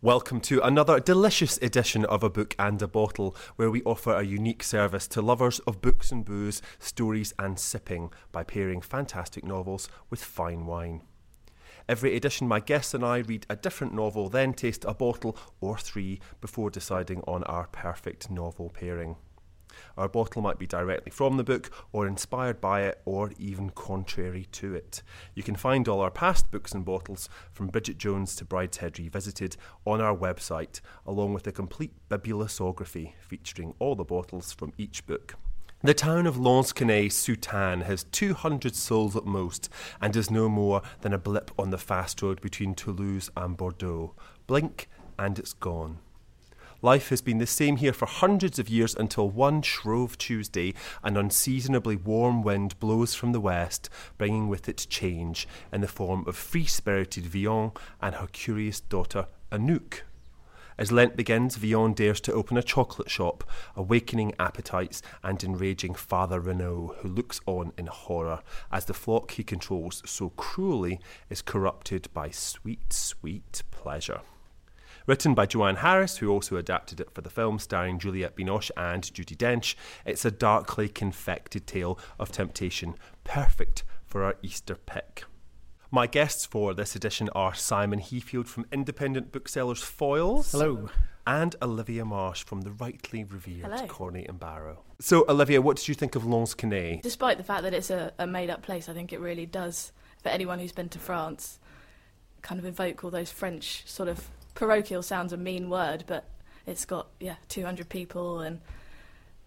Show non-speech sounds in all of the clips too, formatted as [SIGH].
Welcome to another delicious edition of A Book and a Bottle, where we offer a unique service to lovers of books and booze, stories and sipping by pairing fantastic novels with fine wine. Every edition, my guests and I read a different novel, then taste a bottle or three before deciding on our perfect novel pairing. Our bottle might be directly from the book, or inspired by it, or even contrary to it. You can find all our past books and bottles, from Bridget Jones to Brideshead Revisited, on our website, along with a complete bibliosography featuring all the bottles from each book. The town of Lansquenet-sous-Tannes has 200 souls at most and is no more than a blip on the fast road between Toulouse and Bordeaux. Blink and it's gone. Life has been the same here for hundreds of years until one Shrove Tuesday, an unseasonably warm wind blows from the west, bringing with it change in the form of free spirited Vianne and her curious daughter Anouk. As Lent begins, Vianne dares to open a chocolate shop, awakening appetites and enraging Father Reynaud, who looks on in horror as the flock he controls so cruelly is corrupted by sweet, sweet pleasure. Written by Joanne Harris, who also adapted it for the film starring Juliette Binoche and Judi Dench, it's a darkly confected tale of temptation, perfect for our Easter pick. My guests for this edition are Simon Heafield from independent booksellers Foyles. Hello. And Olivia Marsh from the rightly revered Hello. Corney and Barrow. So, Olivia, what did you think of Lansquenet? Despite the fact that it's a, a made up place, I think it really does, for anyone who's been to France, kind of evoke all those French sort of parochial sounds a mean word, but it's got, yeah, 200 people and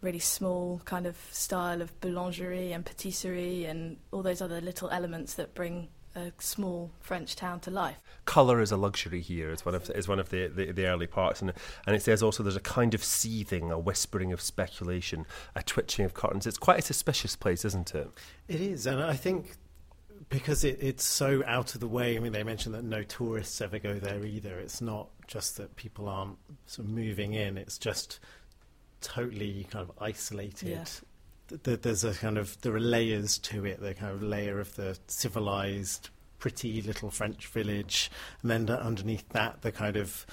really small kind of style of boulangerie and patisserie and all those other little elements that bring a small French town to life. Colour is a luxury here. Is one of is one of the, the, the early parts, and and it says also there's a kind of seething, a whispering of speculation, a twitching of curtains. It's quite a suspicious place, isn't it? It is, and I think because it, it's so out of the way. I mean, they mentioned that no tourists ever go there either. It's not just that people aren't sort of moving in; it's just totally kind of isolated. Yeah. Th- th- There's a kind of there are layers to it. The kind of layer of the civilized, pretty little French village, and then underneath that, the kind of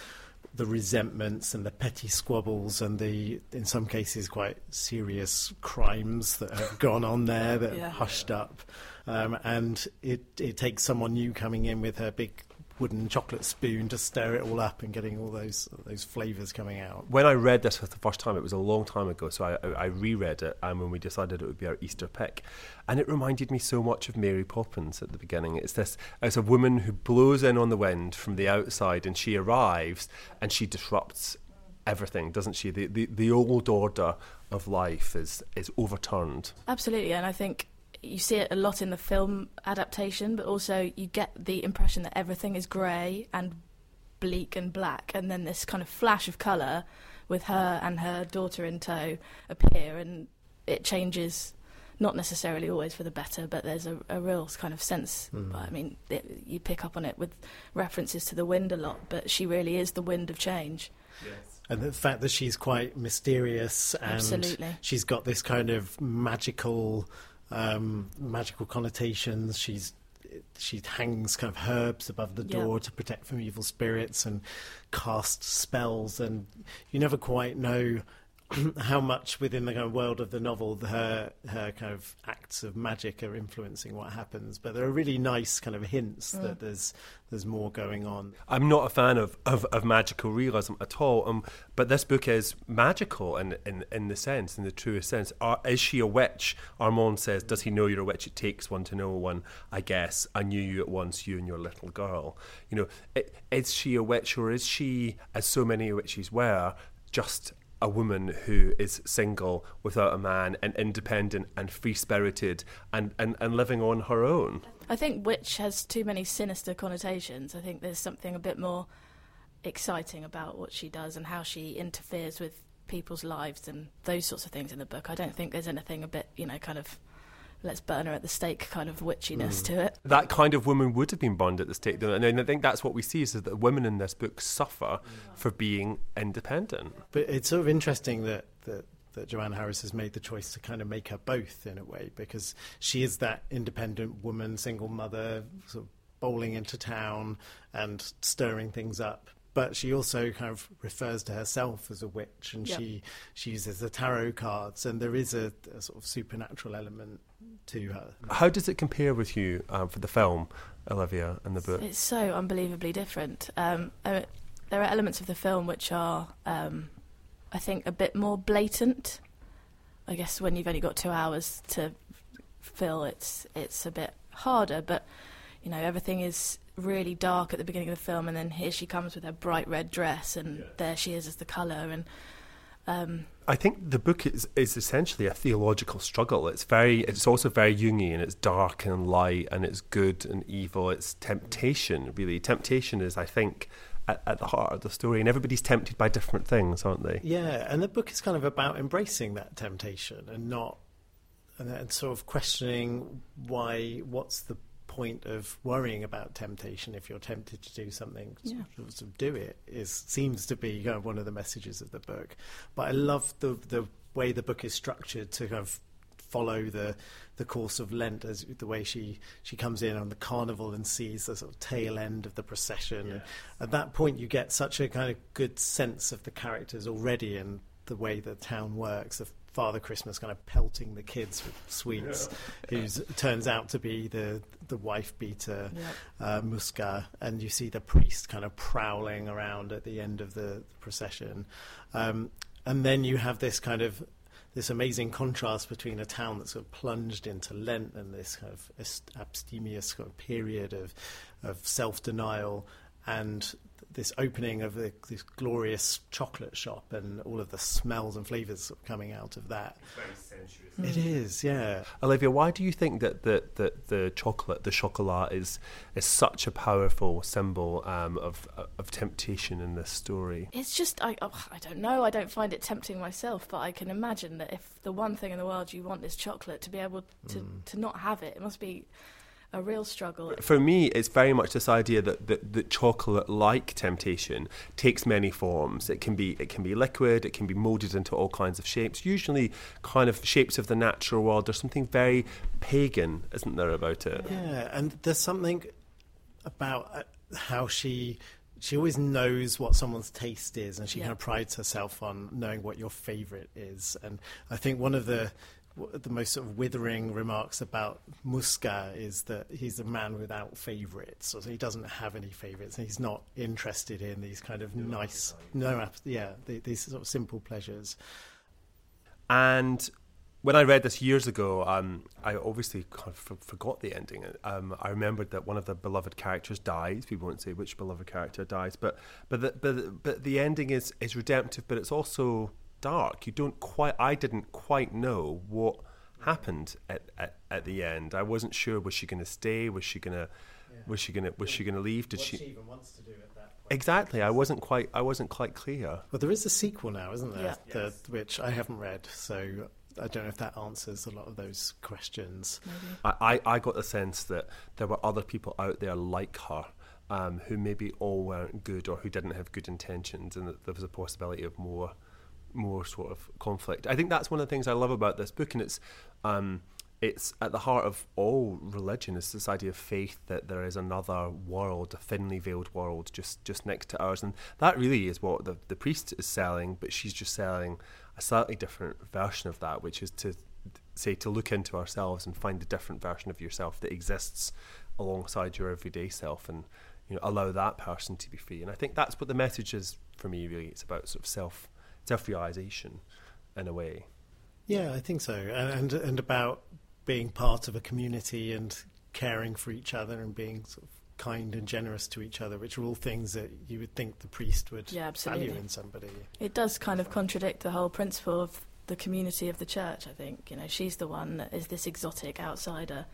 the resentments and the petty squabbles and the, in some cases, quite serious crimes that have [LAUGHS] gone on there that Yeah. are hushed up. Um, and it, it takes someone new coming in with her big wooden chocolate spoon to stir it all up and getting all those those flavours coming out. When I read this for the first time, it was a long time ago, so I, I, I reread it, and when we decided it would be our Easter pick, and it reminded me so much of Mary Poppins at the beginning. It's this: it's a woman who blows in on the wind from the outside, and she arrives and she disrupts everything, doesn't she? The the, the old order of life is is overturned. Absolutely, and I think you see it a lot in the film adaptation, but also you get the impression that everything is grey and bleak and black, and then this kind of flash of colour with her and her daughter in tow appear, and it changes. Not necessarily always for the better, but there's a, a real kind of sense. Hmm. I mean, it, you pick up on it with references to the wind a lot, but she really is the wind of change. Yes and the fact that she's quite mysterious and Absolutely. she's got this kind of magical, um, magical connotations. She's she hangs kind of herbs above the Yeah. door to protect from evil spirits and cast spells, and you never quite know [CLEARS THROAT] how much within the kind of world of the novel her her kind of acts of magic are influencing what happens. But there are really nice kind of hints that there's there's more going on. I'm not a fan of, of, of magical realism at all, um, but this book is magical in, in, in the sense, in the truest sense. Are, is she a witch? Armande says, Does he know you're a witch? It takes one to know one, I guess. I knew you at once, you and your little girl. You know, i- is she a witch or is she, as so many witches were, just a woman who is single without a man and independent and free spirited and, and, and living on her own? I think witch has too many sinister connotations. I think there's something a bit more exciting about what she does and how she interferes with people's lives and those sorts of things in the book. I don't think there's anything a bit, you know, kind of let's burn her at the stake kind of witchiness hmm. to it. that kind of woman would have been burned at the stake. though. And I think that's what we see is that women in this book suffer mm. for being independent. But it's sort of interesting that, that that Joanne Harris has made the choice to kind of make her both in a way because she is that independent woman, single mother, sort of bowling into town and stirring things up. But she also kind of refers to herself as a witch, and Yep. she she uses the tarot cards, and there is a, a sort of supernatural element to her. How does it compare with you um, for the film, Olivia, and the book? It's so unbelievably different. Um, there are elements of the film which are, um, I think, a bit more blatant. I guess when you've only got two hours to fill, it's it's a bit harder. But you know, everything is really dark at the beginning of the film, and then here she comes with her bright red dress, and there she is as the colour, and um, I think the book is, is essentially a theological struggle. It's very, it's also very Jungian. It's dark and light, and it's good and evil. It's temptation, really. Temptation is, I think, at, at the heart of the story, and everybody's tempted by different things, aren't they? Yeah, and the book is kind of about embracing that temptation and not and, then sort of questioning why what's the point of worrying about temptation if you're tempted to do something Yeah. sort of, sort of do it is seems to be kind of one of the messages of the book but i love the the way the book is structured to kind of follow the the course of Lent as the way she she comes in on the carnival and sees the sort of tail end of the procession. And at that point, you get such a kind of good sense of the characters already and the way the town works. The Father Christmas kind of pelting the kids with sweets, who turns out to be the the wife beater uh, Muscat, and you see the priest kind of prowling around at the end of the procession, um, and then you have this kind of this amazing contrast between a town that's sort of plunged into Lent and this kind of abstemious kind of period of of self denial and this opening of the, this glorious chocolate shop and all of the smells and flavors coming out of that. It is, yeah. Olivia, why do you think that the, the, the chocolate, the chocolat, is is such a powerful symbol um, of of temptation in this story? It's just I oh, I don't know. I don't find it tempting myself, but I can imagine that if the one thing in the world you want is chocolate, to be able to to not have it, it must be a real struggle. For me, it's very much this idea that that, that chocolate-like temptation takes many forms. It can be it can be liquid. It can be molded into all kinds of shapes. Usually, kind of shapes of the natural world. There's something very pagan, isn't there, about it? Yeah, and there's something about uh, how she she always knows what someone's taste is, and she Yeah. kind of prides herself on knowing what your favourite is. And I think one of the w- the most sort of withering remarks about Muscat is that he's a man without favourites, so he doesn't have any favourites, and he's not interested in these kind of nice, no, ap- yeah, the, these sort of simple pleasures. And when I read this years ago, um, I obviously kind of f- forgot the ending. Um, I remembered that one of the beloved characters dies. People won't say which beloved character dies, but but the, but but the ending is is redemptive, but it's also dark. You don't quite. I didn't quite know what happened at, at, at the end. I wasn't sure. Was she going to stay? Was she going to? Was she going to? Was she going to leave? Did she? even wants to do at that point. Exactly. I wasn't quite. I wasn't quite clear. Well, there is a sequel now, isn't there? Yeah. The, which I haven't read, so I don't know if that answers a lot of those questions. Maybe. I, I, I got the sense that there were other people out there like her um, who maybe all weren't good or who didn't have good intentions, and that there was a possibility of more, more sort of conflict. I think that's one of the things I love about this book, and it's. Um, it's at the heart of all religion is this idea of faith that there is another world, a thinly veiled world just, just next to ours. And that really is what the, the priest is selling, but she's just selling a slightly different version of that, which is to say to look into ourselves and find a different version of yourself that exists alongside your everyday self and you know allow that person to be free. And I think that's what the message is for me really. It's about sort of self self realization in a way. Yeah, I think so, and, and and about being part of a community and caring for each other and being sort of kind and generous to each other, which are all things that you would think the priest would Yeah, absolutely. value in somebody. It does kind of contradict the whole principle of the community of the church, I think. You know, she's the one that is this exotic outsider,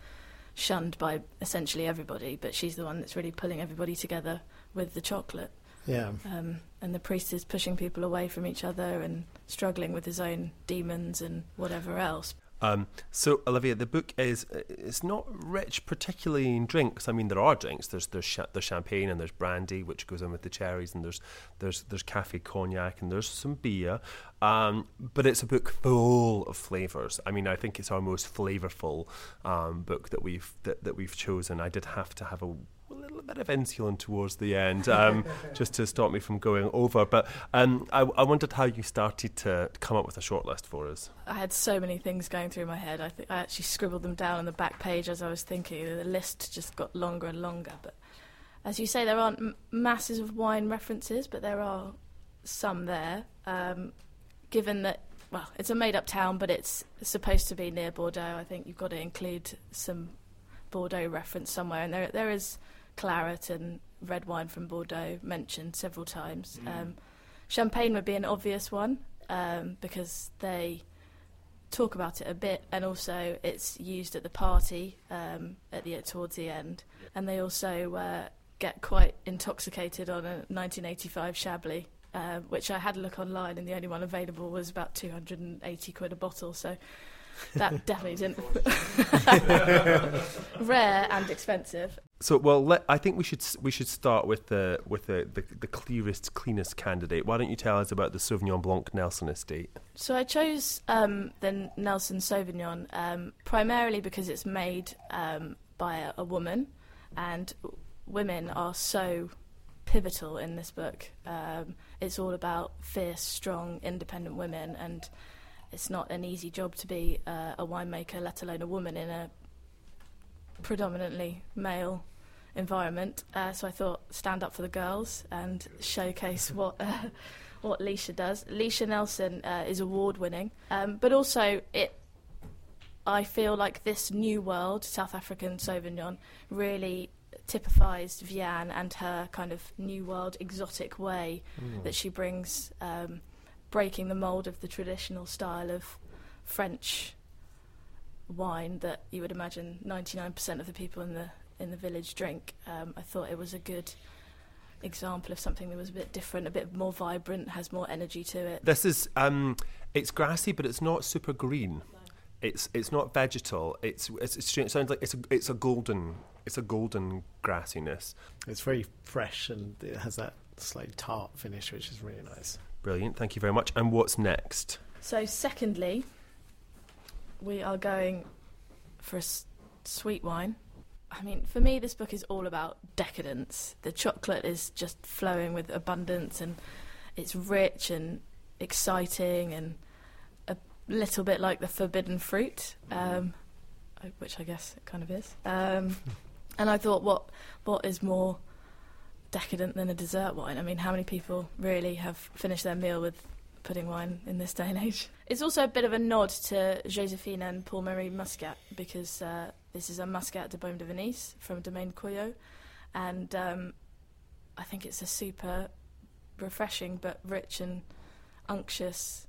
shunned by essentially everybody, but she's the one that's really pulling everybody together with the chocolate. Yeah, Um, and the priest is pushing people away from each other and struggling with his own demons and whatever else. Um, so Olivia, the book is it's not rich particularly in drinks. I mean, there are drinks. There's there's, cha- there's champagne and there's brandy, which goes in with the cherries, and there's there's there's cafe cognac and there's some beer. Um, but it's a book full of flavors. I mean, I think it's our most flavorful um, book that we've that, that we've chosen. I did have to have a a little bit of insulin towards the end, um, [LAUGHS] just to stop me from going over. But um, I, I, wondered how you started to come up with a shortlist for us. I had so many things going through my head. I, th- I actually scribbled them down on the back page as I was thinking. The list just got longer and longer. But as you say, there aren't m- masses of wine references, but there are some there. Um, given that, well, it's a made up town, but it's supposed to be near Bordeaux, I think you've got to include some Bordeaux reference somewhere. And there, there is claret and red wine from Bordeaux mentioned several times. Mm. Um, champagne would be an obvious one um, because they talk about it a bit, and also it's used at the party um, at the towards the end, and they also uh, get quite intoxicated on a 1985 Chablis. Uh, which I had a look online, and the only one available was about 280 quid a bottle. So that [LAUGHS] definitely didn't. [LAUGHS] [LAUGHS] Rare and expensive. So well, let, I think we should we should start with the with the, the, the clearest, cleanest candidate. Why don't you tell us about the Sauvignon Blanc Nelson Estate? So I chose um, the Nelson Sauvignon um, primarily because it's made um, by a, a, woman, and women are so pivotal in this book. Um, it's all about fierce, strong, independent women, and it's not an easy job to be uh, a winemaker, let alone a woman in a predominantly male environment. Uh, so I thought stand up for the girls and showcase [LAUGHS] what uh, what Lisha does. Lisha Nelson uh, is award winning, um, but also it. I feel like this new world, South African Sauvignon, really typifies Vianne and her kind of new world exotic way mm. that she brings, um, breaking the mold of the traditional style of French wine that you would imagine 99% of the people in the in the village drink. Um, I thought it was a good example of something that was a bit different, a bit more vibrant, has more energy to it. This is um, it's grassy, but it's not super green. It's it's not vegetal. It's, it's, it's it sounds like it's a it's a golden it's a golden grassiness. It's very fresh and it has that slightly tart finish, which is really nice. Brilliant. Thank you very much. And what's next? So, secondly, we are going for a s- sweet wine. I mean, for me, this book is all about decadence. The chocolate is just flowing with abundance, and it's rich and exciting, and a little bit like the forbidden fruit, um, which I guess it kind of is. Um, [LAUGHS] and I thought, what what is more decadent than a dessert wine? I mean, how many people really have finished their meal with pudding wine in this day and age? It's also a bit of a nod to Josephine and Paul Marie Muscat because. Uh, this is a Muscat de Beaumes de Venise from Domaine Coyeaux, and um, I think it's a super refreshing but rich and unctuous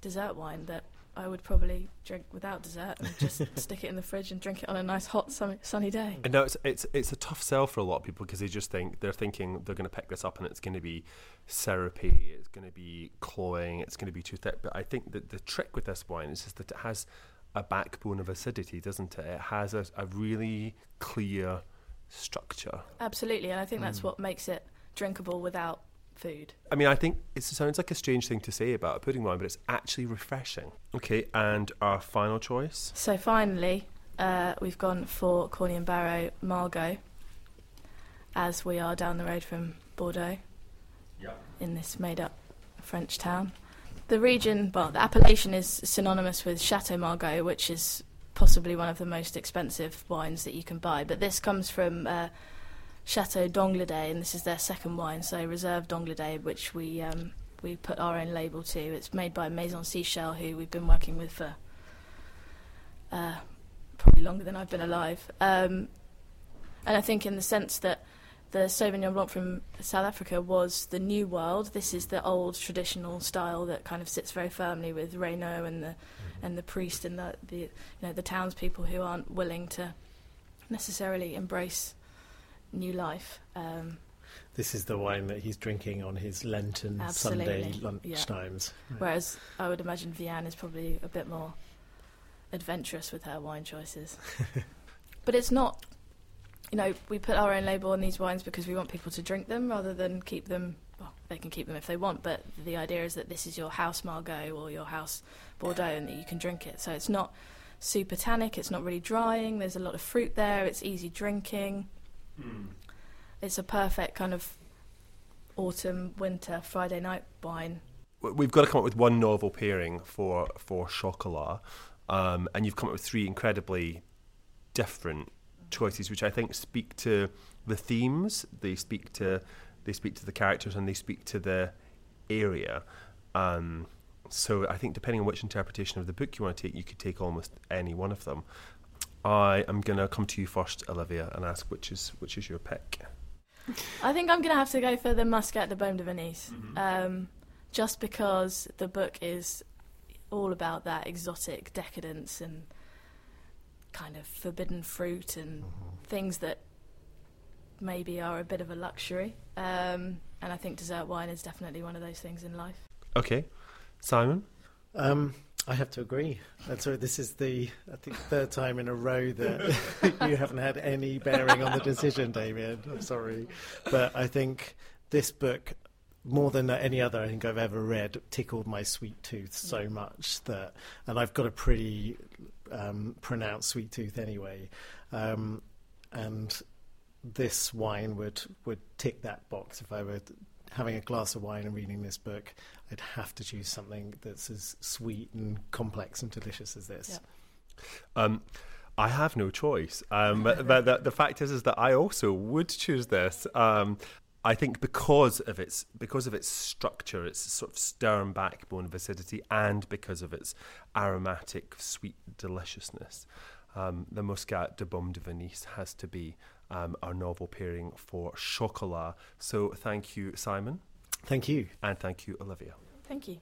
dessert wine that I would probably drink without dessert and just [LAUGHS] stick it in the fridge and drink it on a nice hot sunny, sunny day. I know it's it's it's a tough sell for a lot of people because they just think they're thinking they're going to pick this up and it's going to be syrupy, it's going to be cloying, it's going to be too thick. But I think that the trick with this wine is just that it has a backbone of acidity, doesn't it? It has a, a really clear structure. Absolutely, and I think that's mm. what makes it drinkable without food. I mean, I think it sounds like a strange thing to say about a pudding wine, but it's actually refreshing. Okay, and our final choice? So finally, uh, we've gone for Corney and Barrow Margaux, as we are down the road from Bordeaux, yep. in this made-up French town. The region, well, the appellation is synonymous with Chateau Margaux, which is possibly one of the most expensive wines that you can buy. But this comes from uh, Chateau d'Angludet, and this is their second wine, so Reserve d'Angludet, which we um, we put our own label to. It's made by Maison Sichel, who we've been working with for uh, probably longer than I've been alive. Um, and I think in the sense that the Sauvignon Blanc from South Africa was the new world. This is the old traditional style that kind of sits very firmly with Reynaud and the mm-hmm. and the priest and the, the you know the townspeople who aren't willing to necessarily embrace new life. Um, this is the wine that he's drinking on his Lenten. Sunday lunchtimes. Yeah. Whereas I would imagine Vianne is probably a bit more adventurous with her wine choices. [LAUGHS] but it's not you know, we put our own label on these wines because we want people to drink them rather than keep them. Well, they can keep them if they want, but the idea is that this is your house Margaux or your house Bordeaux and that you can drink it. So it's not super tannic, it's not really drying, there's a lot of fruit there, it's easy drinking. Mm. it's a perfect kind of autumn, winter, Friday night wine. We've got to come up with one novel pairing for for Chocolat, um, and you've come up with three incredibly different choices, which I think speak to the themes. They speak to they speak to the characters, and they speak to the area. Um, so I think depending on which interpretation of the book you want to take, you could take almost any one of them. I am going to come to you first, Olivia, and ask which is which is your pick. I think I'm going to have to go for the Muscat de Beaumes de Venise, mm-hmm. um, just because the book is all about that exotic decadence and kind of forbidden fruit and mm-hmm. things that maybe are a bit of a luxury. Um, and I think dessert wine is definitely one of those things in life. Okay, Simon. Um, I have to agree. That's right. This is the I think third time in a row that [LAUGHS] you haven't had any bearing on the decision, Damien. I'm sorry, but I think this book, more than any other I think I've ever read, tickled my sweet tooth so much that, and I've got a pretty um, pronounced sweet tooth anyway, um, and this wine would would tick that box if I were having a glass of wine and reading this book, I'd have to choose something that's as sweet and complex and delicious as this. Yeah. Um, I have no choice. Um, [LAUGHS] but, but the, the, fact is, is that I also would choose this. Um, I think because of its because of its structure, its sort of stern backbone of acidity, and because of its aromatic, sweet deliciousness, um, the Muscat de Beaumes de Venise has to be um, our novel pairing for Chocolat. So thank you, Simon. Thank you. And thank you, Olivia. Thank you.